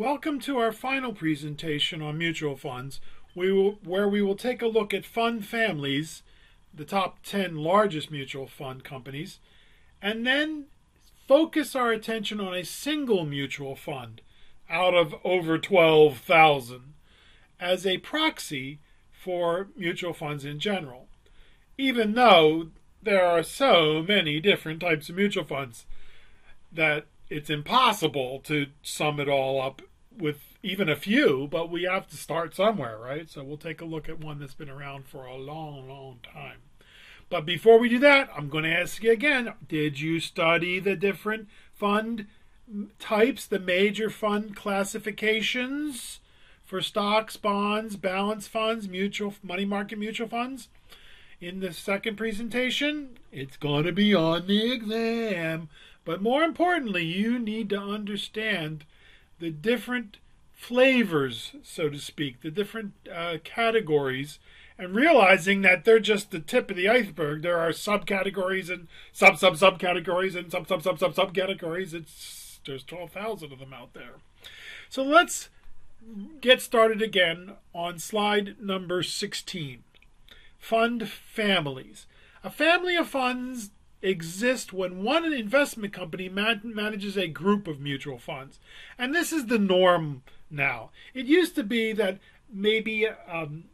Welcome to our final presentation on mutual funds, we will, where we will take a look at fund families, the top 10 largest mutual fund companies, and then focus our attention on a single mutual fund out of over 12,000 as a proxy for mutual funds in general. Even though there are so many different types of mutual funds that it's impossible to sum it all up with even a few, but we have to start somewhere, right? So we'll take a look at one that's been around for a long, long time. But before we do that, I'm going to ask you again did you study the different fund types, the major fund classifications for stocks, bonds, balance funds, mutual money market mutual funds? In the second presentation, it's going to be on the exam. But more importantly, you need to understand the different flavors, so to speak, the different uh, categories and realizing that they're just the tip of the iceberg. There are subcategories and sub sub subcategories and sub sub sub sub subcategories. It's there's twelve thousand of them out there. So let's get started again on slide number sixteen. Fund families. A family of funds exists when one investment company man- manages a group of mutual funds, and this is the norm now. It used to be that maybe um,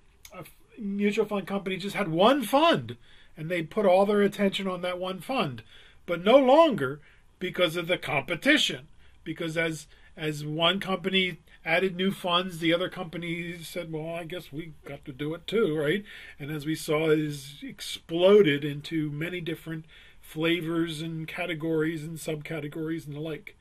mutual fund company just had one fund and they put all their attention on that one fund, but no longer because of the competition. Because as as one company added new funds, the other company said, "Well, I guess we got to do it too, right?" And as we saw, it has exploded into many different flavors and categories and subcategories and the like.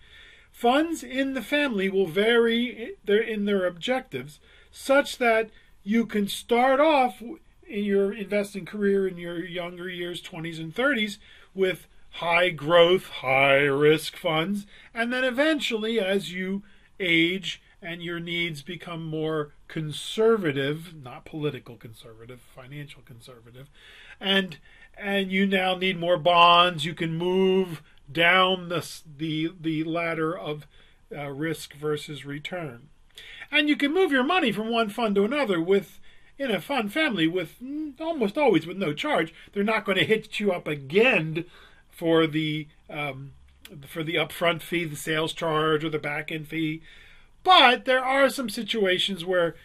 Funds in the family will vary in their objectives, such that you can start off in your investing career in your younger years, 20s and 30s, with high growth, high risk funds. And then eventually, as you age and your needs become more conservative, not political conservative, financial conservative, and and you now need more bonds, you can move down the the, the ladder of uh, risk versus return. And you can move your money from one fund to another with in a fund family with almost always with no charge. They're not going to hit you up again for the um, for the upfront fee, the sales charge, or the back end fee. But there are some situations where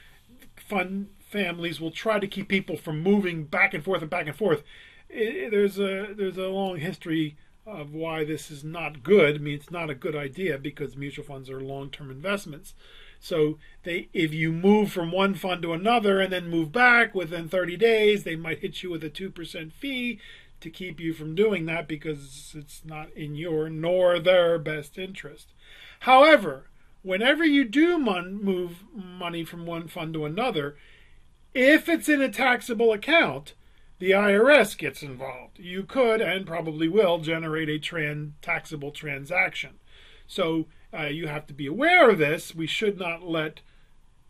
fund families will try to keep people from moving back and forth and back and forth. It, there's a there's a long history of why this is not good. I mean, it's not a good idea because mutual funds are long term investments. So they, if you move from one fund to another and then move back within 30 days, they might hit you with a 2% fee to keep you from doing that because it's not in your nor their best interest. However, whenever you do mon- move money from one fund to another, if it's in a taxable account, the IRS gets involved. You could and probably will generate a tran- taxable transaction. So uh, you have to be aware of this. We should not let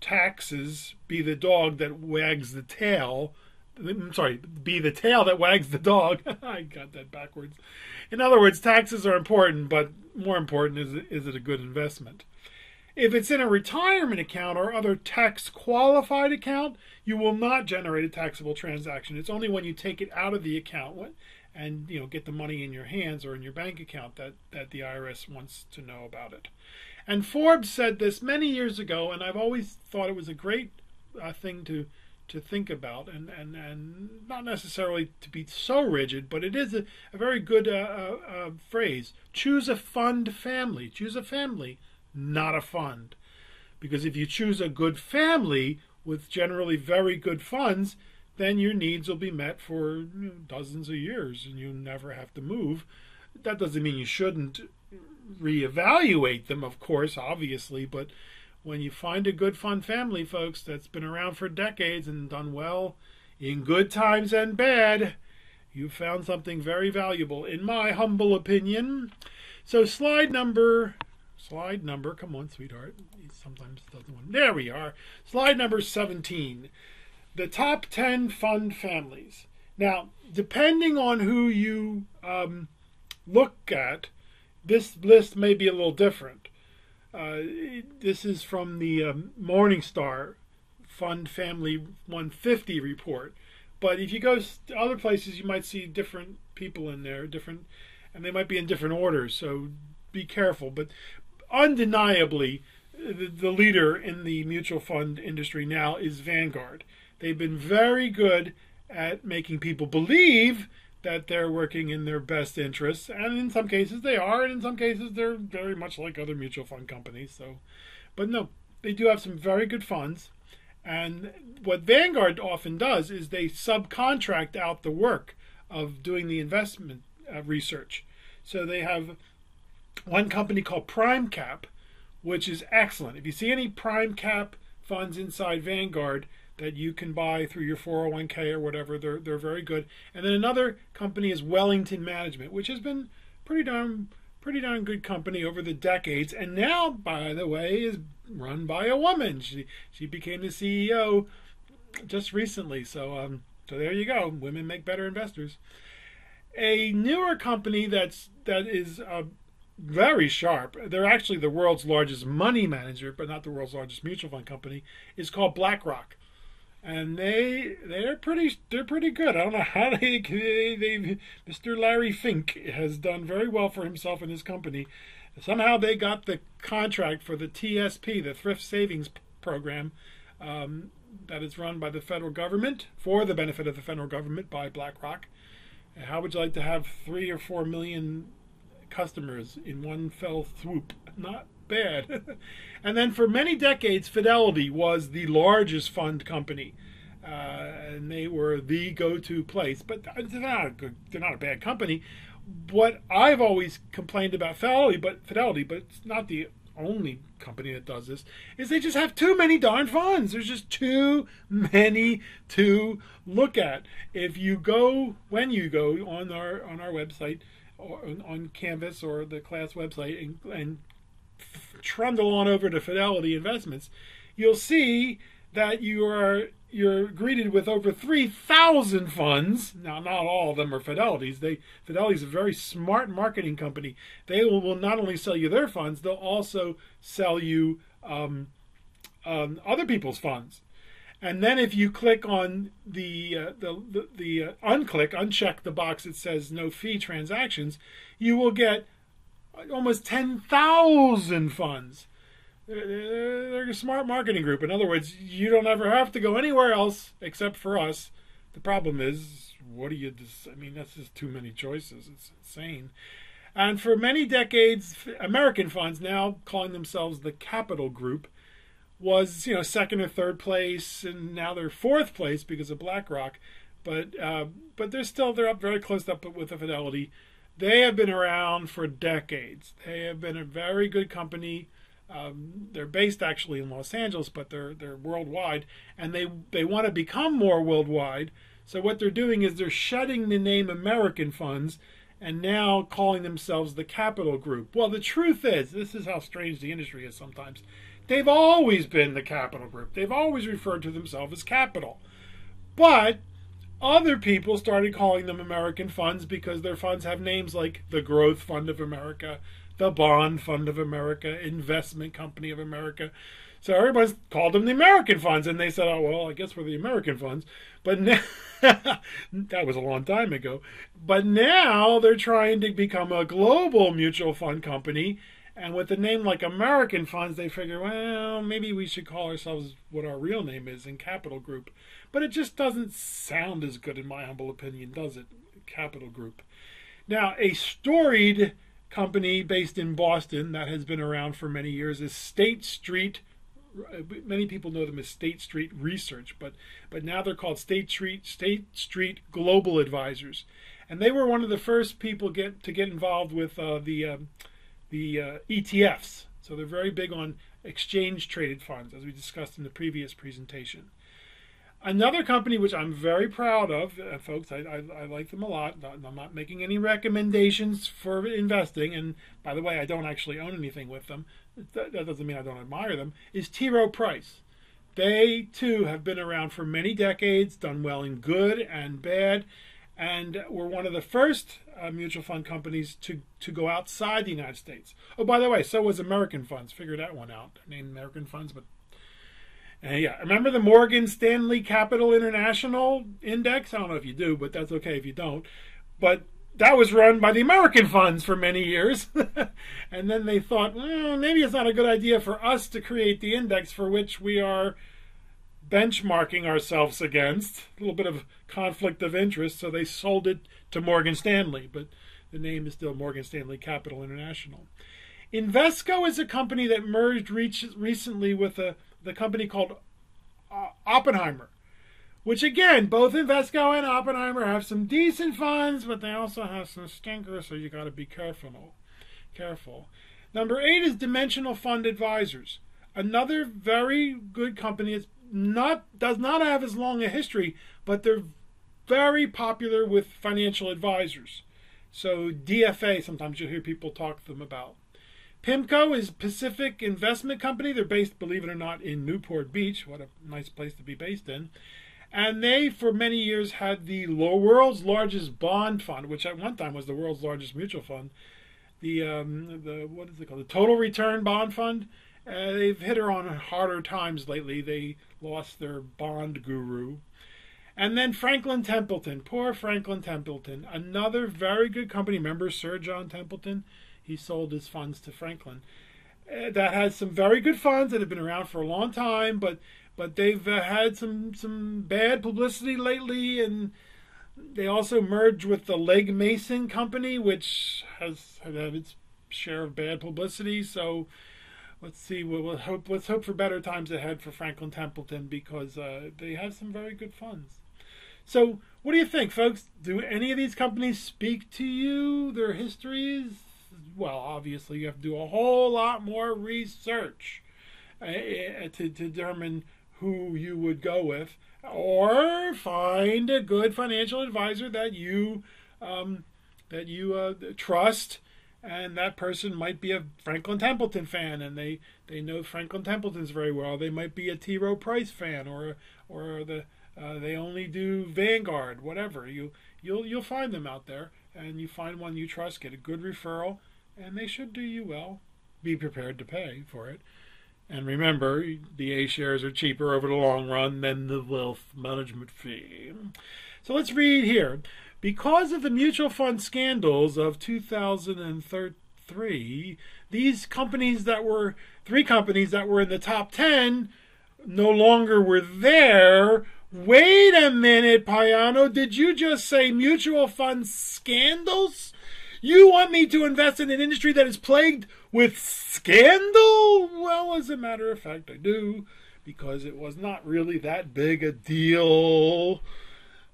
taxes be the dog that wags the tail. I'm sorry, be the tail that wags the dog. I got that backwards. In other words, taxes are important, but more important is is it a good investment? If it's in a retirement account or other tax qualified account, you will not generate a taxable transaction. It's only when you take it out of the account and you know get the money in your hands or in your bank account that that the IRS wants to know about it. And Forbes said this many years ago, and I've always thought it was a great uh, thing to to think about, and, and, and not necessarily to be so rigid, but it is a, a very good uh, uh, uh phrase. Choose a fund family. Choose a family, not a fund. Because if you choose a good family with generally very good funds, then your needs will be met for dozens of years and you never have to move. That doesn't mean you shouldn't reevaluate them, of course, obviously, but when you find a good fund family, folks, that's been around for decades and done well in good times and bad, you've found something very valuable, in my humble opinion. So, slide number, slide number, come on, sweetheart. Sometimes doesn't want. There we are. Slide number 17 the top 10 fund families. Now, depending on who you um, look at, this list may be a little different. Uh, this is from the um, Morningstar Fund Family 150 report. But if you go to other places, you might see different people in there, different, and they might be in different orders. So be careful. But undeniably, the, leader in the mutual fund industry now is Vanguard. They've been very good at making people believe that they're working in their best interests, and in some cases they are, and in some cases they're very much like other mutual fund companies. So, but no, they do have some very good funds, and what Vanguard often does is they subcontract out the work of doing the investment uh, research. So they have one company called PrimeCap, which is excellent. If you see any PrimeCap funds inside Vanguard, that you can buy through your 401k or whatever. They're they're very good. And then another company is Wellington Management, which has been pretty darn pretty darn good company over the decades. And now, by the way, is run by a woman. She she became the CEO just recently. So um so there you go. Women make better investors. A newer company that's that is uh, very sharp. They're actually the world's largest money manager, but not the world's largest mutual fund company. Is called BlackRock and they they're pretty they're pretty good. I don't know how they, they they Mr. Larry Fink has done very well for himself and his company. Somehow they got the contract for the TSP, the Thrift Savings Program, um, that is run by the federal government for the benefit of the federal government by BlackRock. How would you like to have three or four million customers in one fell swoop? Not bad. and then for many decades, Fidelity was the largest fund company. Uh, and they were the go-to place, but they're not, a good, they're not a bad company. What I've always complained about Fidelity, but Fidelity, but it's not the only company that does this, is they just have too many darn funds. There's just too many to look at. If you go, when you go on our on our website, or on Canvas or the class website, and, and trundle on over to Fidelity Investments, you'll see that you are you're greeted with over 3,000 funds. Now, not all of them are Fidelity's. They Fidelity's a very smart marketing company. They will, will not only sell you their funds, they'll also sell you um, um, other people's funds. And then if you click on the uh, the the, the uh, unclick, uncheck the box that says no fee transactions, you will get almost 10,000 funds. They're a smart marketing group. In other words, you don't ever have to go anywhere else except for us. The problem is, what do you? I mean, that's just too many choices. It's insane. And for many decades, American funds, now calling themselves the Capital Group, was you know second or third place, and now they're fourth place because of BlackRock. But uh, but they're still they're up very close up with the Fidelity. They have been around for decades. They have been a very good company. Um, they're based actually in Los Angeles, but they're they're worldwide, and they they want to become more worldwide. So what they're doing is they're shedding the name American Funds and now calling themselves the Capital Group. Well, the truth is, this is how strange the industry is sometimes. They've always been the Capital Group. They've always referred to themselves as Capital. But other people started calling them American funds because their funds have names like the Growth Fund of America, the Bond Fund of America, Investment Company of America. So everybody's called them the American funds, and they said, "Oh well, I guess we're the American funds." But now, that was a long time ago. But now they're trying to become a global mutual fund company, and with a name like American Funds, they figure, well, maybe we should call ourselves what our real name is in Capital Group. But it just doesn't sound as good, in my humble opinion, does it? Capital Group. Now, a storied company based in Boston that has been around for many years is State Street. Many people know them as State Street Research, but but now they're called State Street State Street Global Advisors, and they were one of the first people get to get involved with uh, the um, the uh, ETFs. So they're very big on exchange traded funds, as we discussed in the previous presentation. Another company which I'm very proud of, uh, folks, I, I, I, like them a lot. I'm not making any recommendations for investing, and by the way, I don't actually own anything with them. That, that doesn't mean I don't admire them. Is T. Rowe Price? They too have been around for many decades, done well in good and bad, and we were one of the first uh, mutual fund companies to, to go outside the United States. Oh, by the way, so was American Funds. Figure that one out. Named American Funds, but and yeah, remember the Morgan Stanley Capital International Index? I don't know if you do, but that's okay if you don't. But that was run by the American funds for many years. and then they thought, well, maybe it's not a good idea for us to create the index for which we are benchmarking ourselves against. A little bit of conflict of interest, so they sold it to Morgan Stanley, but the name is still Morgan Stanley Capital International. Invesco is a company that merged recently with a the company called uh, Oppenheimer, which again, both Invesco and Oppenheimer have some decent funds, but they also have some stinkers, so you got to be careful. Careful. Number eight is Dimensional Fund Advisors, another very good company. It's not does not have as long a history, but they're very popular with financial advisors. So DFA, sometimes you'll hear people talk to them about. PIMCO is Pacific Investment Company. They're based, believe it or not, in Newport Beach. What a nice place to be based in. And they, for many years, had the world's largest bond fund, which at one time was the world's largest mutual fund. The um, the what is it called? The Total Return Bond Fund. Uh, they've hit her on harder times lately. They lost their bond guru. And then Franklin Templeton, poor Franklin Templeton, another very good company. Remember Sir John Templeton? he sold his funds to Franklin. Uh, that has some very good funds that have been around for a long time, but but they've uh, had some some bad publicity lately, and they also merged with the Legg Mason Company, which has had its share of bad publicity. So let's see. We'll, we'll hope. Let's hope for better times ahead for Franklin Templeton because uh, they have some very good funds. So, what do you think, folks? Do any of these companies speak to you? Their histories, well, obviously, you have to do a whole lot more research uh, to determine who you would go with, or find a good financial advisor that you um, that you uh, trust, and that person might be a Franklin Templeton fan, and they they know Franklin Templeton's very well. They might be a T. Rowe Price fan, or or the uh, they only do Vanguard, whatever. You you'll you'll find them out there, and you find one you trust, get a good referral, and they should do you well. Be prepared to pay for it. And remember, the A shares are cheaper over the long run than the wealth management fee. So let's read here. Because of the mutual fund scandals of 2003, these companies that were, three companies that were in the top 10 no longer were there. Wait a minute, Payano. Did you just say mutual fund scandals? You want me to invest in an industry that is plagued with scandal? Well, as a matter of fact, I do, because it was not really that big a deal.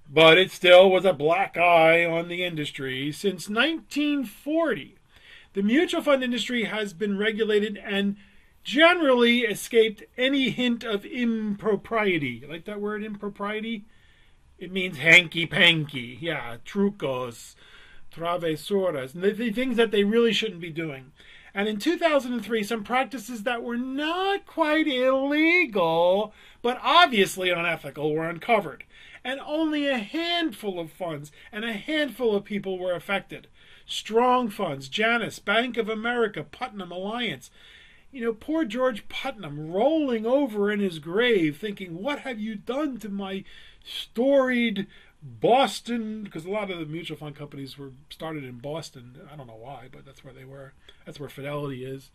But it still was a black eye on the industry. Since 1940, the mutual fund industry has been regulated and generally escaped any hint of impropriety. Like that word, impropriety? It means hanky panky. Yeah, trucos travesuras, the, the things that they really shouldn't be doing. And in 2003, some practices that were not quite illegal, but obviously unethical, were uncovered. And only a handful of funds and a handful of people were affected. Strong funds, Janus, Bank of America, Putnam Alliance. You know, poor George Putnam rolling over in his grave thinking, What have you done to my storied Boston, because a lot of the mutual fund companies were started in Boston. I don't know why, but that's where they were. That's where Fidelity is.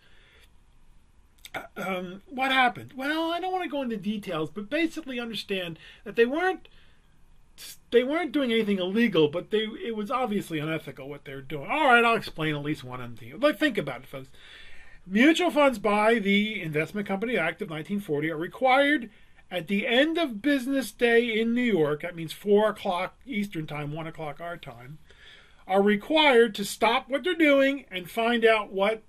Uh, um, what happened? Well, I don't want to go into details, but basically understand that they weren't they weren't doing anything illegal, but they it was obviously unethical what they were doing. All right, I'll explain at least one thing. But think about it, folks. Mutual funds by the Investment Company Act of 1940 are required at the end of business day in New York, that means 4 o'clock Eastern Time, 1 o'clock our time, are required to stop what they're doing and find out what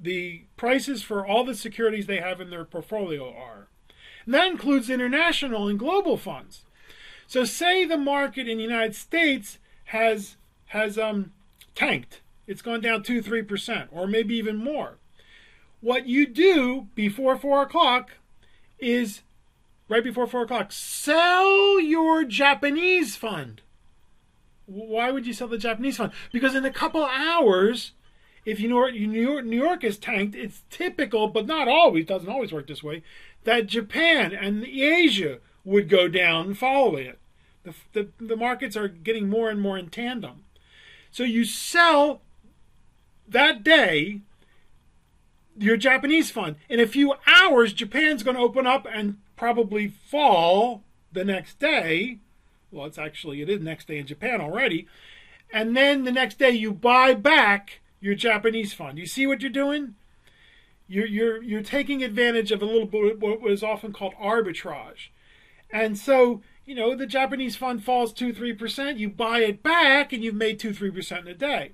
the prices for all the securities they have in their portfolio are. And that includes international and global funds. So say the market in the United States has has um, tanked. It's gone down 2 3%, or maybe even more. What you do before 4 o'clock is right before four o'clock. Sell your Japanese fund. Why would you sell the Japanese fund? Because in a couple hours, if you know New York, New York is tanked, it's typical, but not always, doesn't always work this way, that Japan and Asia would go down following it. The, the, the markets are getting more and more in tandem. So you sell that day your Japanese fund. In a few hours, Japan's going to open up and probably fall the next day. Well, it's actually, it is next day in Japan already. And then the next day you buy back your Japanese fund. You see what you're doing? You're, you're, you're taking advantage of a little bit what is often called arbitrage. And so, you know, the Japanese fund falls 2 3%, you buy it back, and you've made 2 3% in a day.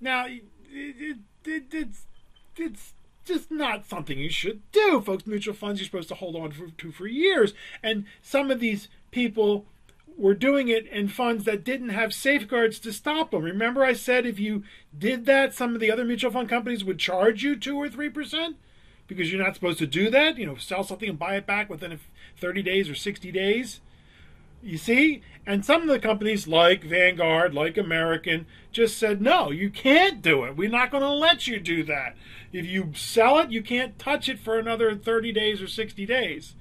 Now, it, it, it, it's, it's just not something you should do, folks. Mutual funds you're supposed to hold on for, to for years. And some of these people were doing it in funds that didn't have safeguards to stop them. Remember, I said if you did that, some of the other mutual fund companies would charge you 2 or 3% because you're not supposed to do that. You know, sell something and buy it back within 30 days or 60 days. You see? And some of the companies like Vanguard, like American, just said, no, you can't do it. We're not going to let you do that. If you sell it, you can't touch it for another 30 days or 60 days.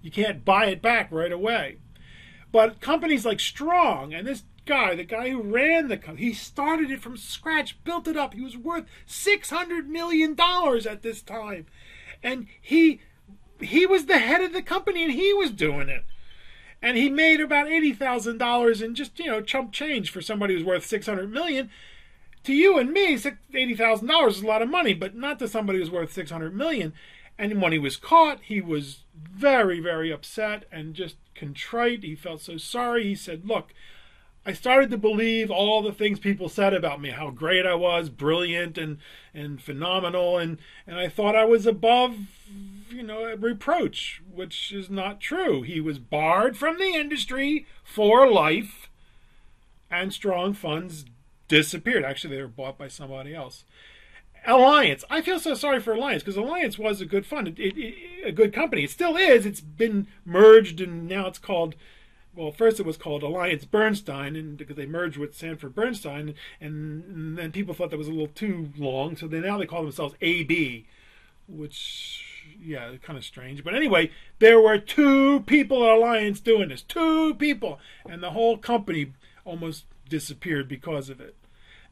You can't buy it back right away. But companies like Strong and this guy, the guy who ran the company, he started it from scratch, built it up. He was worth $600 million at this time. And he he was the head of the company and he was doing it and he made about eighty thousand dollars in just you know chump change for somebody who's worth six hundred million. To you and me, eighty thousand dollars is a lot of money, but not to somebody who's worth six hundred million. And when he was caught, he was very, very upset and just contrite. He felt so sorry. He said, "Look, I started to believe all the things people said about me, how great I was, brilliant and and phenomenal, and and I thought I was above, you know, reproach, which is not true. He was barred from the industry for life, and strong funds disappeared. Actually, they were bought by somebody else. Alliance. I feel so sorry for Alliance because Alliance was a good fund, it, it, a good company. It still is. It's been merged and now it's called well, first it was called Alliance Bernstein, and because they merged with Sanford Bernstein, and, and then people thought that was a little too long, so they now they call themselves AB, which yeah, kind of strange. But anyway, there were two people at Alliance doing this, two people, and the whole company almost disappeared because of it.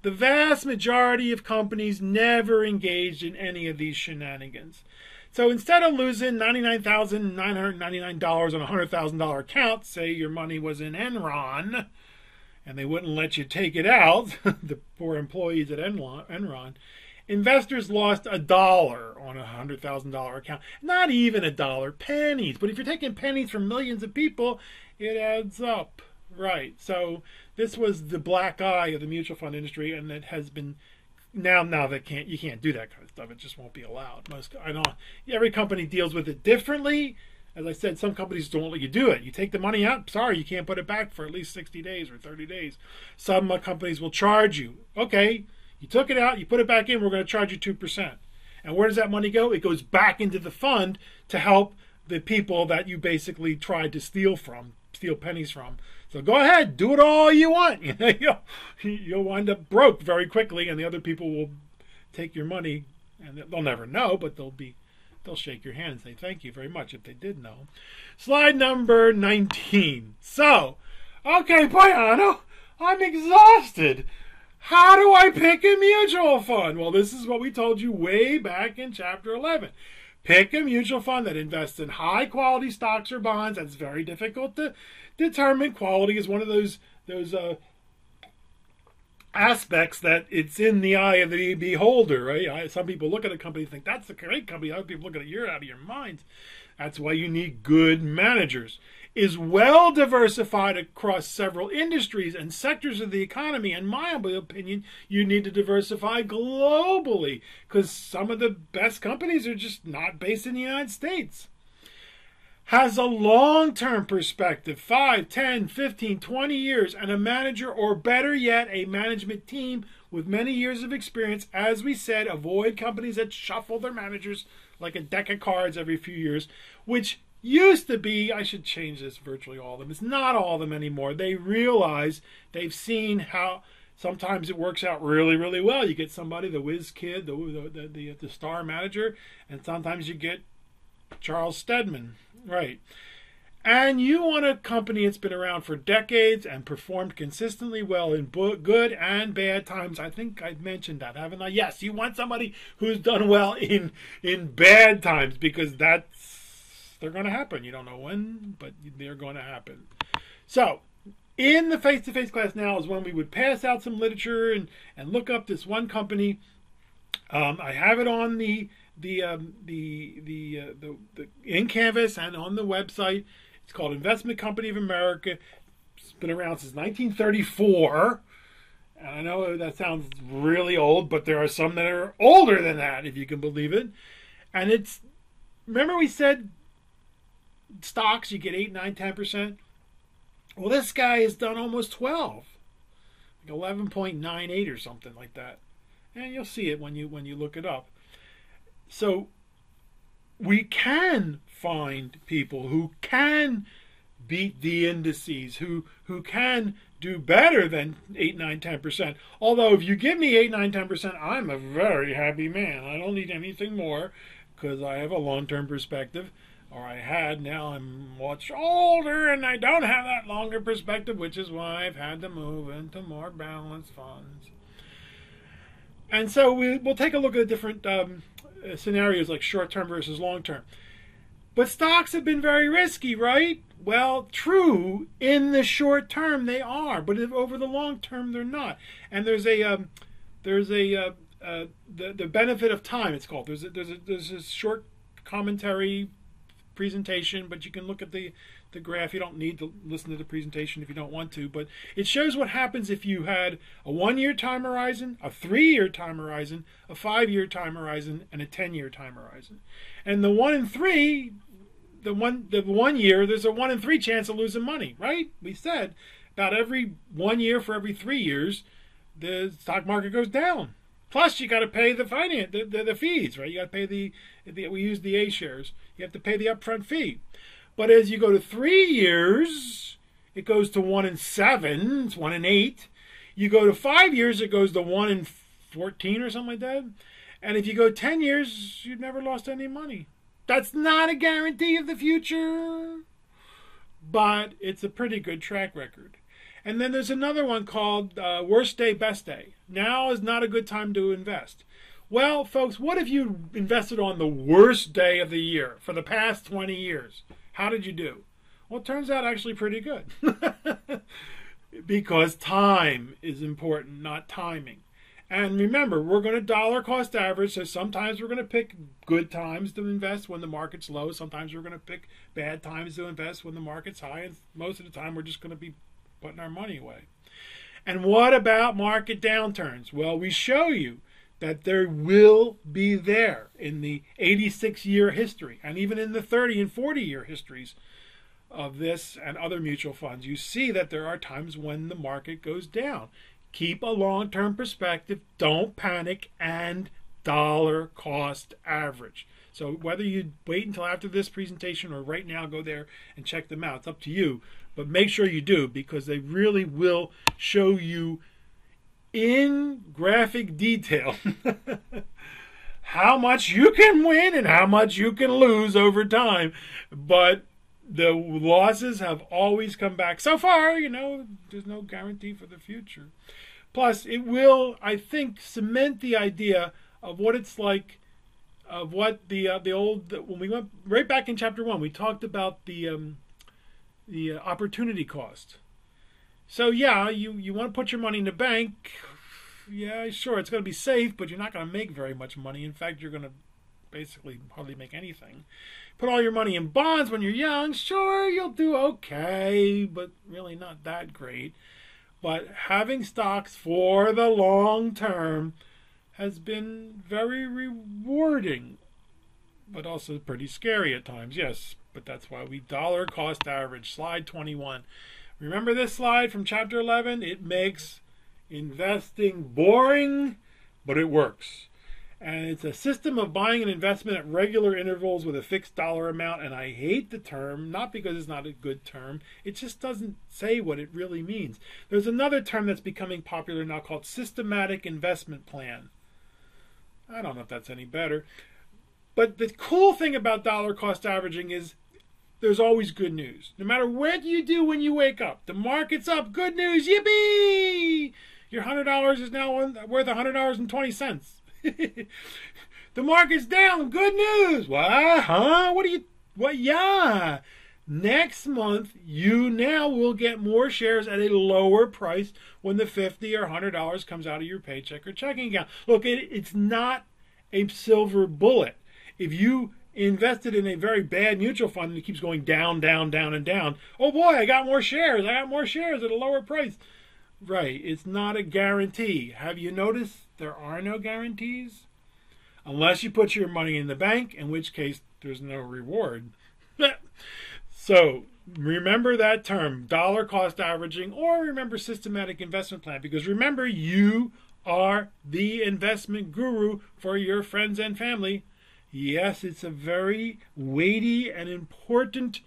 The vast majority of companies never engaged in any of these shenanigans. So instead of losing $99,999 on a $100,000 account, say your money was in Enron, and they wouldn't let you take it out, the poor employees at Enron, investors lost a dollar on a $100,000 account. Not even a dollar, pennies. But if you're taking pennies from millions of people, it adds up. Right. So this was the black eye of the mutual fund industry, and it has been now now they can't you can't do that kind of stuff. It just won't be allowed. Most I know every company deals with it differently. As I said, some companies don't let you do it. You take the money out, sorry, you can't put it back for at least 60 days or 30 days. Some uh, companies will charge you. Okay, you took it out, you put it back in, we're going to charge you 2%. And where does that money go? It goes back into the fund to help the people that you basically tried to steal from, steal pennies from. So go ahead, do it all you want. you'll, you'll wind up broke very quickly, and the other people will take your money, and they'll never know, but they'll be they'll shake your hand and say thank you very much if they did know. Slide number 19. So, okay, Payano, I'm exhausted. How do I pick a mutual fund? Well, this is what we told you way back in chapter 11. Pick a mutual fund that invests in high quality stocks or bonds. That's very difficult to determine. Quality is one of those those uh, aspects that it's in the eye of the beholder, right? Some people look at a company and think that's a great company. Other people look at it, you're out of your minds. That's why you need good managers. Is well diversified across several industries and sectors of the economy. In my opinion, you need to diversify globally because some of the best companies are just not based in the United States has a long term perspective 5, 10, 15, 20 years, and a manager, or better yet, a management team with many years of experience. As we said, avoid companies that shuffle their managers like a deck of cards every few years, which used to be, I should change this virtually all of them. It's not all of them anymore. They realize they've seen how sometimes it works out really, really well. You get somebody, the whiz kid, the, the, the, the star manager, and sometimes you get Charles Steadman. Right. And you want a company that's been around for decades and performed consistently well in good and bad times. I think I've mentioned that, haven't I? Yes, you want somebody who's done well in in bad times because that's they're going to happen. You don't know when, but they're going to happen. So, in the face-to-face class now is when we would pass out some literature and and look up this one company. Um, I have it on the the um, the the, uh, the the in Canvas and on the website. It's called Investment Company of America. It's been around since 1934. And I know that sounds really old, but there are some that are older than that, if you can believe it. And it's remember we said stocks you get 8, 9, 10%. Well, this guy has done almost 12. Like 11.98 or something like that. And you'll see it when you when you look it up. So we can find people who can beat the indices, who who can do better than 8, 9, 10%. Although if you give me 8, 9, 10%, I'm a very happy man. I don't need anything more because I have a long-term perspective, or I had. Now I'm much older and I don't have that longer perspective, which is why I've had to move into more balanced funds. And so we, will take a look at different um, scenarios like short-term versus long-term. But stocks have been very risky, right? Well, true. In the short term, they are, but over the long term, they're not. And there's a um, there's a uh, uh, the the benefit of time. It's called. There's a, there's a, there's a short commentary presentation, but you can look at the the graph. You don't need to listen to the presentation if you don't want to, but it shows what happens if you had a one year time horizon, a three year time horizon, a five year time horizon, and a 10 year time horizon. And the one and three the one the one year there's a one in three chance of losing money, right? We said about every one year for every three years, the stock market goes down. Plus, you got to pay the finance the, the, the, fees, right? You got to pay the, the we use the A shares. You have to pay the upfront fee. But as you go to three years, it goes to one in seven. It's one in eight. You go to five years, it goes to one in fourteen or something like that. And if you go ten years, you've never lost any money. That's not a guarantee of the future, but it's a pretty good track record. And then there's another one called uh, Worst Day, Best Day. Now is not a good time to invest. Well, folks, what if you invested on the worst day of the year for the past 20 years? How did you do? Well, it turns out actually pretty good. because time is important, not timing. And remember, we're going to dollar cost average, so sometimes we're going to pick good times to invest when the market's low. Sometimes we're going to pick bad times to invest when the market's high. And most of the time, we're just going to be putting our money away. And what about market downturns? Well, we show you that there will be there in the 86 year history and even in the 30 and 40 year histories of this and other mutual funds. You see that there are times when the market goes down keep a long term perspective, don't panic, and dollar cost average. So whether you wait until after this presentation or right now go there and check them out, it's up to you. But make sure you do because they really will show you in graphic detail how much you can win and how much you can lose over time. But the losses have always come back. So far, you know, there's no guarantee for the future. Plus, it will, I think, cement the idea of what it's like, of what the uh, the old when we went right back in chapter one, we talked about the um, the uh, opportunity cost. So yeah, you you want to put your money in the bank. Yeah, sure, it's going to be safe, but you're not going to make very much money. In fact, you're going to basically hardly make anything. Put all your money in bonds when you're young. Sure, you'll do okay, but really not that great. But having stocks for the long term has been very rewarding, but also pretty scary at times. Yes, but that's why we dollar cost average. Slide 21. Remember this slide from chapter 11? It makes investing boring, but it works. and it's a system of buying an investment at regular intervals with a fixed dollar amount. And I hate the term, not because it's not a good term, it just doesn't say what it really means. There's another term that's becoming popular now called systematic investment plan. I don't know if that's any better. But the cool thing about dollar cost averaging is there's always good news. No matter what you do when you wake up, the market's up, good news, yippee! Your $100 is now worth $100.20. the market's down. Good news. What? Huh? What are you? What? Yeah. Next month, you now will get more shares at a lower price when the fifty or hundred dollars comes out of your paycheck or checking account. Look, it, it's not a silver bullet. If you invested in a very bad mutual fund and it keeps going down, down, down, and down, oh boy, I got more shares. I got more shares at a lower price. Right. It's not a guarantee. Have you noticed there are no guarantees unless you put your money in the bank, in which case there's no reward. so remember that term, dollar cost averaging, or remember systematic investment plan, because remember, you are the investment guru for your friends and family. Yes, it's a very weighty and important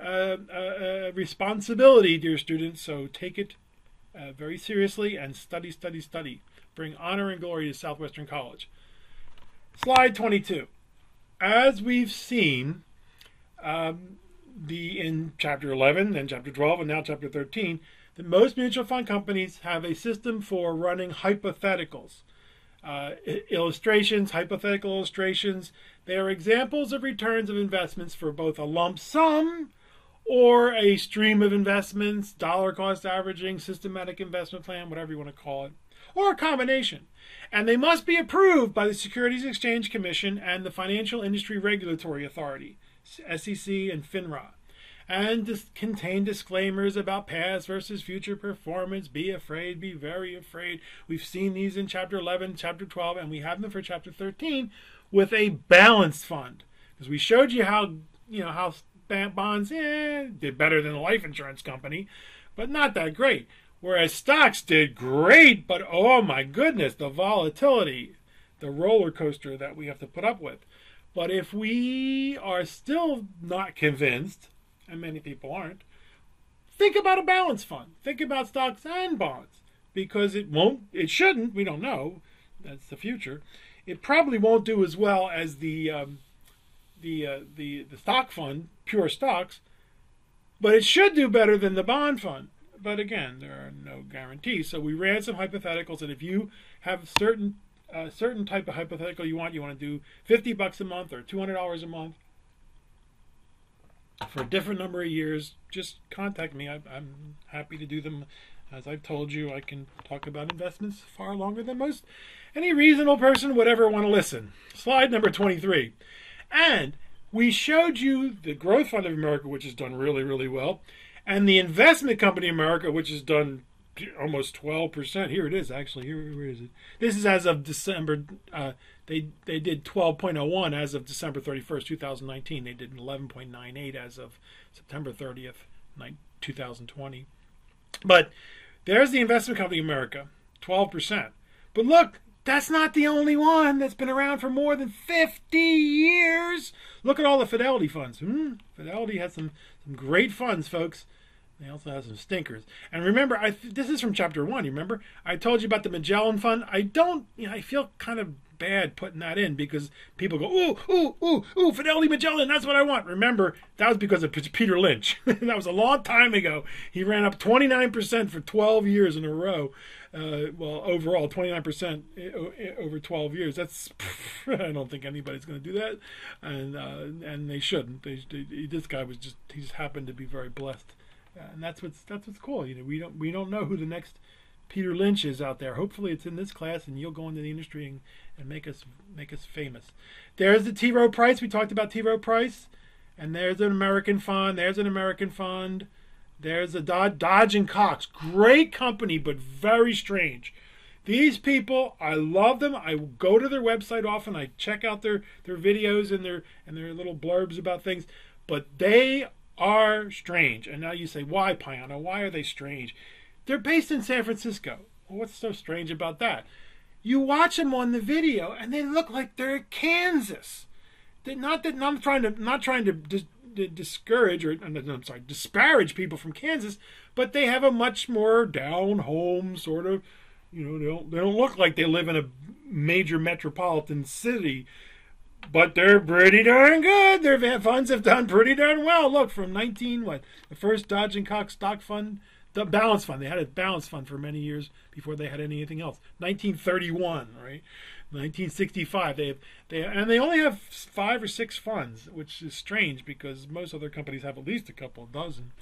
uh, uh, uh responsibility, dear students, so take it uh, very seriously and study, study, study bring honor and glory to Southwestern College. Slide 22. As we've seen, um, the in chapter 11, then chapter 12, and now chapter 13, that most mutual fund companies have a system for running hypotheticals. Uh, illustrations, hypothetical illustrations, they are examples of returns of investments for both a lump sum or a stream of investments, dollar cost averaging, systematic investment plan, whatever you want to call it or a combination. And they must be approved by the Securities Exchange Commission and the Financial Industry Regulatory Authority, SEC and FINRA, and dis- contain disclaimers about past versus future performance. Be afraid, be very afraid. We've seen these in Chapter 11, Chapter 12, and we have them for Chapter 13 with a balanced fund. Because we showed you how, you know, how bonds eh, did better than a life insurance company, but not that great. Whereas stocks did great, but oh my goodness, the volatility, the roller coaster that we have to put up with. But if we are still not convinced, and many people aren't, think about a balance fund. Think about stocks and bonds because it won't, it shouldn't, we don't know, that's the future. It probably won't do as well as the um, the, uh, the the stock fund, pure stocks, but it should do better than the bond fund but again, there are no guarantees. So we ran some hypotheticals, and if you have certain uh, certain type of hypothetical you want, you want to do 50 bucks a month or $200 a month for a different number of years, just contact me. I, I'm happy to do them. As I've told you, I can talk about investments far longer than most any reasonable person would ever want to listen. Slide number 23. And we showed you the Growth Fund of America, which has done really, really well and the investment company America, which has done almost 12%. Here it is, actually. Here, where is it? This is as of December. Uh, they they did 12.01 as of December 31st, 2019. They did 11.98 as of September 30th, 2020. But there's the investment company America, 12%. But look, that's not the only one that's been around for more than 50 years. Look at all the Fidelity funds. Hmm, Fidelity has some, some great funds, folks. They also have some stinkers. And remember, I this is from chapter one. You remember I told you about the Magellan Fund. I don't. You know, I feel kind of bad putting that in because people go, ooh, ooh, ooh, ooh, Fidelity Magellan. That's what I want. Remember, that was because of Peter Lynch. that was a long time ago. He ran up 29% for 12 years in a row. Uh, well, overall, 29% over 12 years. That's I don't think anybody's going to do that, and uh, and they shouldn't. They, they, this guy was just he just happened to be very blessed and that's what's that's what's cool. You know, we don't we don't know who the next Peter Lynch is out there. Hopefully, it's in this class, and you'll go into the industry and, and make us make us famous. There's the T. Rowe Price. We talked about T. Rowe Price, and there's an American fund. There's an American fund. There's a Dodge, Dodge and Cox. Great company, but very strange. These people, I love them. I go to their website often. I check out their their videos and their and their little blurbs about things. But they are strange. And now you say, why, Payano? Why are they strange? They're based in San Francisco. What's so strange about that? you watch them on the video and they look like they're in Kansas. They're not that I'm trying to not trying to dis, discourage or I'm sorry disparage people from Kansas, but they have a much more down home sort of you know they don't they don't look like they live in a major metropolitan city but they're pretty darn good. Their funds have done pretty darn well. Look, from 19, what, the first Dodge and Cox stock fund, the balance fund. They had a balance fund for many years before they had anything else. 1931, right? 1965. They have, they and they only have five or six funds, which is strange because most other companies have at least a couple dozen.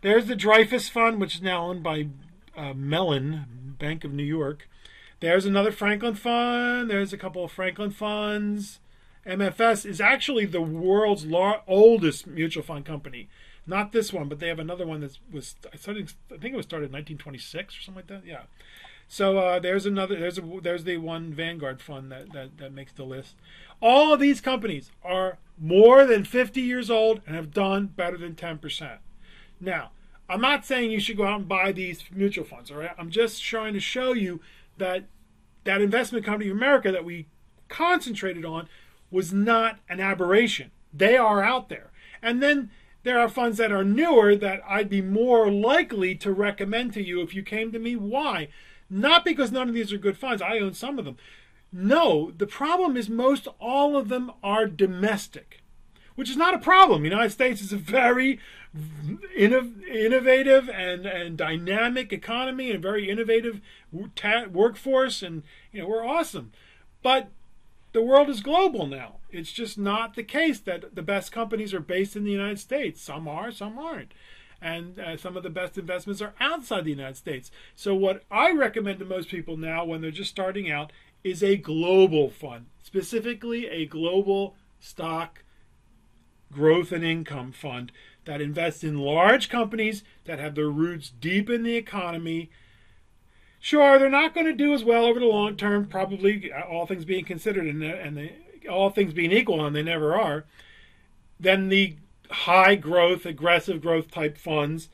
There's the Dreyfus Fund, which is now owned by uh, Mellon Bank of New York. There's another Franklin Fund. There's a couple of Franklin funds. MFS is actually the world's lar- oldest mutual fund company. Not this one, but they have another one that was I think it was started in 1926 or something like that. Yeah. So uh, there's another. There's a there's the one Vanguard fund that, that that makes the list. All of these companies are more than 50 years old and have done better than 10%. Now, I'm not saying you should go out and buy these mutual funds. All right. I'm just trying to show you that that investment company of America that we concentrated on was not an aberration. They are out there. And then there are funds that are newer that I'd be more likely to recommend to you if you came to me. Why? Not because none of these are good funds. I own some of them. No, the problem is most all of them are domestic, which is not a problem. The United States is a very innovative and, and dynamic economy and a very innovative workforce, and you know we're awesome. But the world is global now. It's just not the case that the best companies are based in the United States. Some are, some aren't. And uh, some of the best investments are outside the United States. So, what I recommend to most people now when they're just starting out is a global fund, specifically a global stock growth and income fund that invests in large companies that have their roots deep in the economy Sure, they're not going to do as well over the long term, probably uh, all things being considered, and, and they, all things being equal, and they never are, than the high growth, aggressive growth type funds.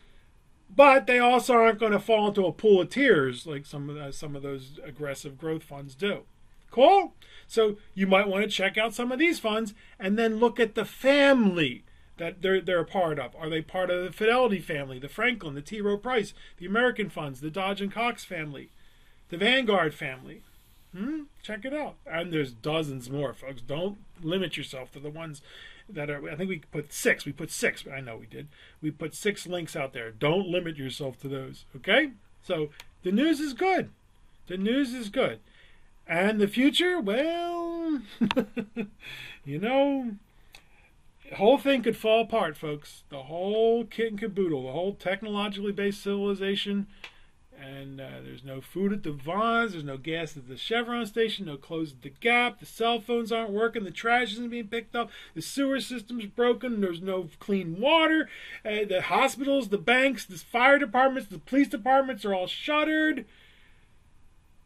But they also aren't going to fall into a pool of tears like some of some of those aggressive growth funds do. Cool. So you might want to check out some of these funds and then look at the family that they're they're a part of? Are they part of the Fidelity family, the Franklin, the T. Rowe Price, the American funds, the Dodge and Cox family, the Vanguard family? Hmm? Check it out. And there's dozens more, folks. Don't limit yourself to the ones that are. I think we put six. We put six. I know we did. We put six links out there. Don't limit yourself to those. Okay. So the news is good. The news is good. And the future, well, you know, whole thing could fall apart, folks. The whole kit and caboodle, the whole technologically based civilization, and uh, there's no food at the Vons, there's no gas at the Chevron station, no clothes at the Gap, the cell phones aren't working, the trash isn't being picked up, the sewer system's broken, there's no clean water, uh, the hospitals, the banks, the fire departments, the police departments are all shuttered.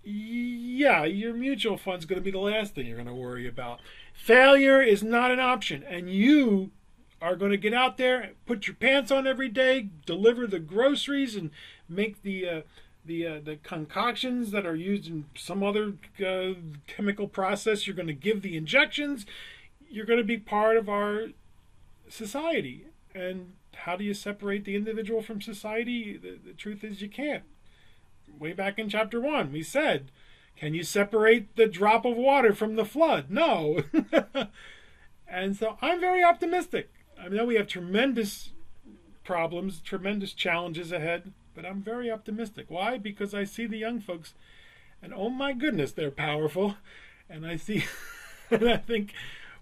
Yeah, your mutual fund's going to be the last thing you're going to worry about. Failure is not an option, and you are going to get out there, put your pants on every day, deliver the groceries, and make the uh, the uh, the concoctions that are used in some other uh, chemical process. You're going to give the injections. You're going to be part of our society. And how do you separate the individual from society? The, the truth is, you can't. Way back in chapter one, we said can you separate the drop of water from the flood? No. and so I'm very optimistic. I know we have tremendous problems, tremendous challenges ahead, but I'm very optimistic. Why? Because I see the young folks, and oh my goodness, they're powerful. And I see, and I think,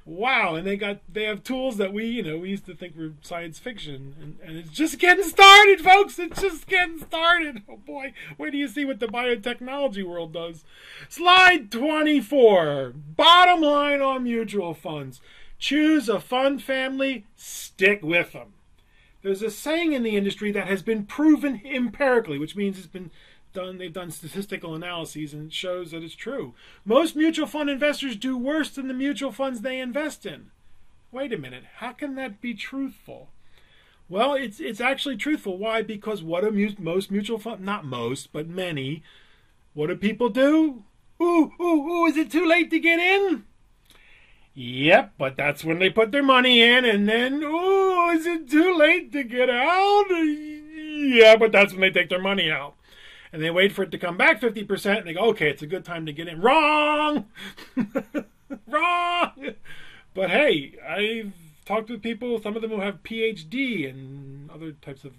wow and they got they have tools that we you know we used to think were science fiction and, and it's just getting started folks it's just getting started. Oh boy where do you see what the biotechnology world does? Slide 24 bottom line on mutual funds. Choose a fund family stick with them there's a saying in the industry that has been proven empirically which means it's been done they've done statistical analyses and it shows that it's true. Most mutual fund investors do worse than the mutual funds they invest in. Wait a minute, how can that be truthful? Well, it's it's actually truthful. Why? Because what do most mutual fund not most, but many what do people do? ooh, ooh, ooh, is it too late to get in? Yep, but that's when they put their money in, and then, ooh, is it too late to get out? Yeah, but that's when they take their money out. And they wait for it to come back 50%, and they go, okay, it's a good time to get in. Wrong! Wrong! But hey, I've talked with people, some of them who have PhD and other types of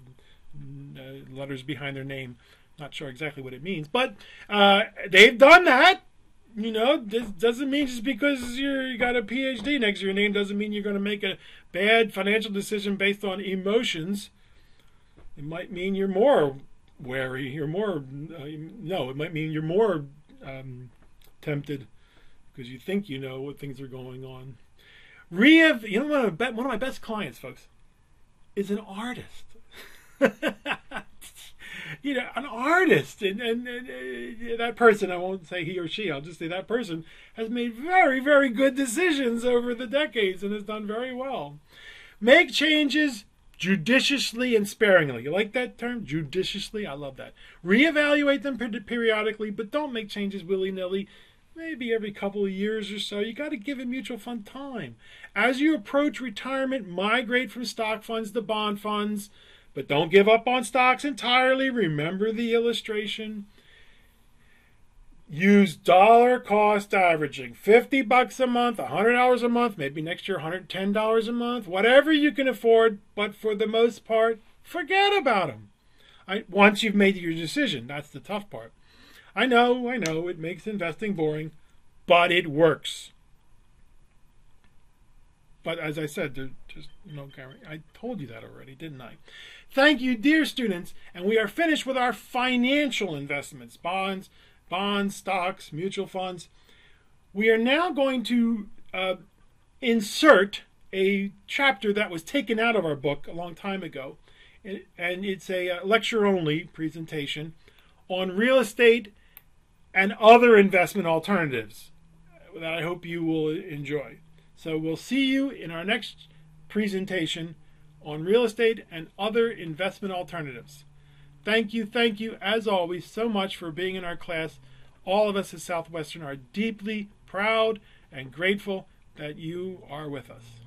uh, letters behind their name. Not sure exactly what it means, but uh, they've done that. You know, this doesn't mean just because you got a PhD next to your name doesn't mean you're going to make a bad financial decision based on emotions. It might mean you're more wary. You're more uh, no. It might mean you're more um, tempted because you think you know what things are going on. Ria, you know, one of, my, one of my best clients, folks, is an artist. you know, an artist, and, and, and uh, that person, I won't say he or she, I'll just say that person has made very, very good decisions over the decades and has done very well. Make changes judiciously and sparingly. You like that term? Judiciously? I love that. Reevaluate them periodically, but don't make changes willy nilly maybe every couple of years or so. You got to give a mutual fund time. As you approach retirement, migrate from stock funds to bond funds, but don't give up on stocks entirely. Remember the illustration. Use dollar cost averaging 50 bucks a month, $100 a month, maybe next year $110 a month, whatever you can afford, but for the most part, forget about them. I, once you've made your decision, that's the tough part. I know, I know, it makes investing boring, but it works. But as I said, there's just no guarantee. I told you that already, didn't I? Thank you, dear students. And we are finished with our financial investments bonds, bonds, stocks, mutual funds. We are now going to uh, insert a chapter that was taken out of our book a long time ago. And it's a uh, lecture only presentation on real estate and other investment alternatives that I hope you will enjoy. So we'll see you in our next presentation on real estate and other investment alternatives. Thank you, thank you, as always, so much for being in our class. All of us at Southwestern are deeply proud and grateful that you are with us.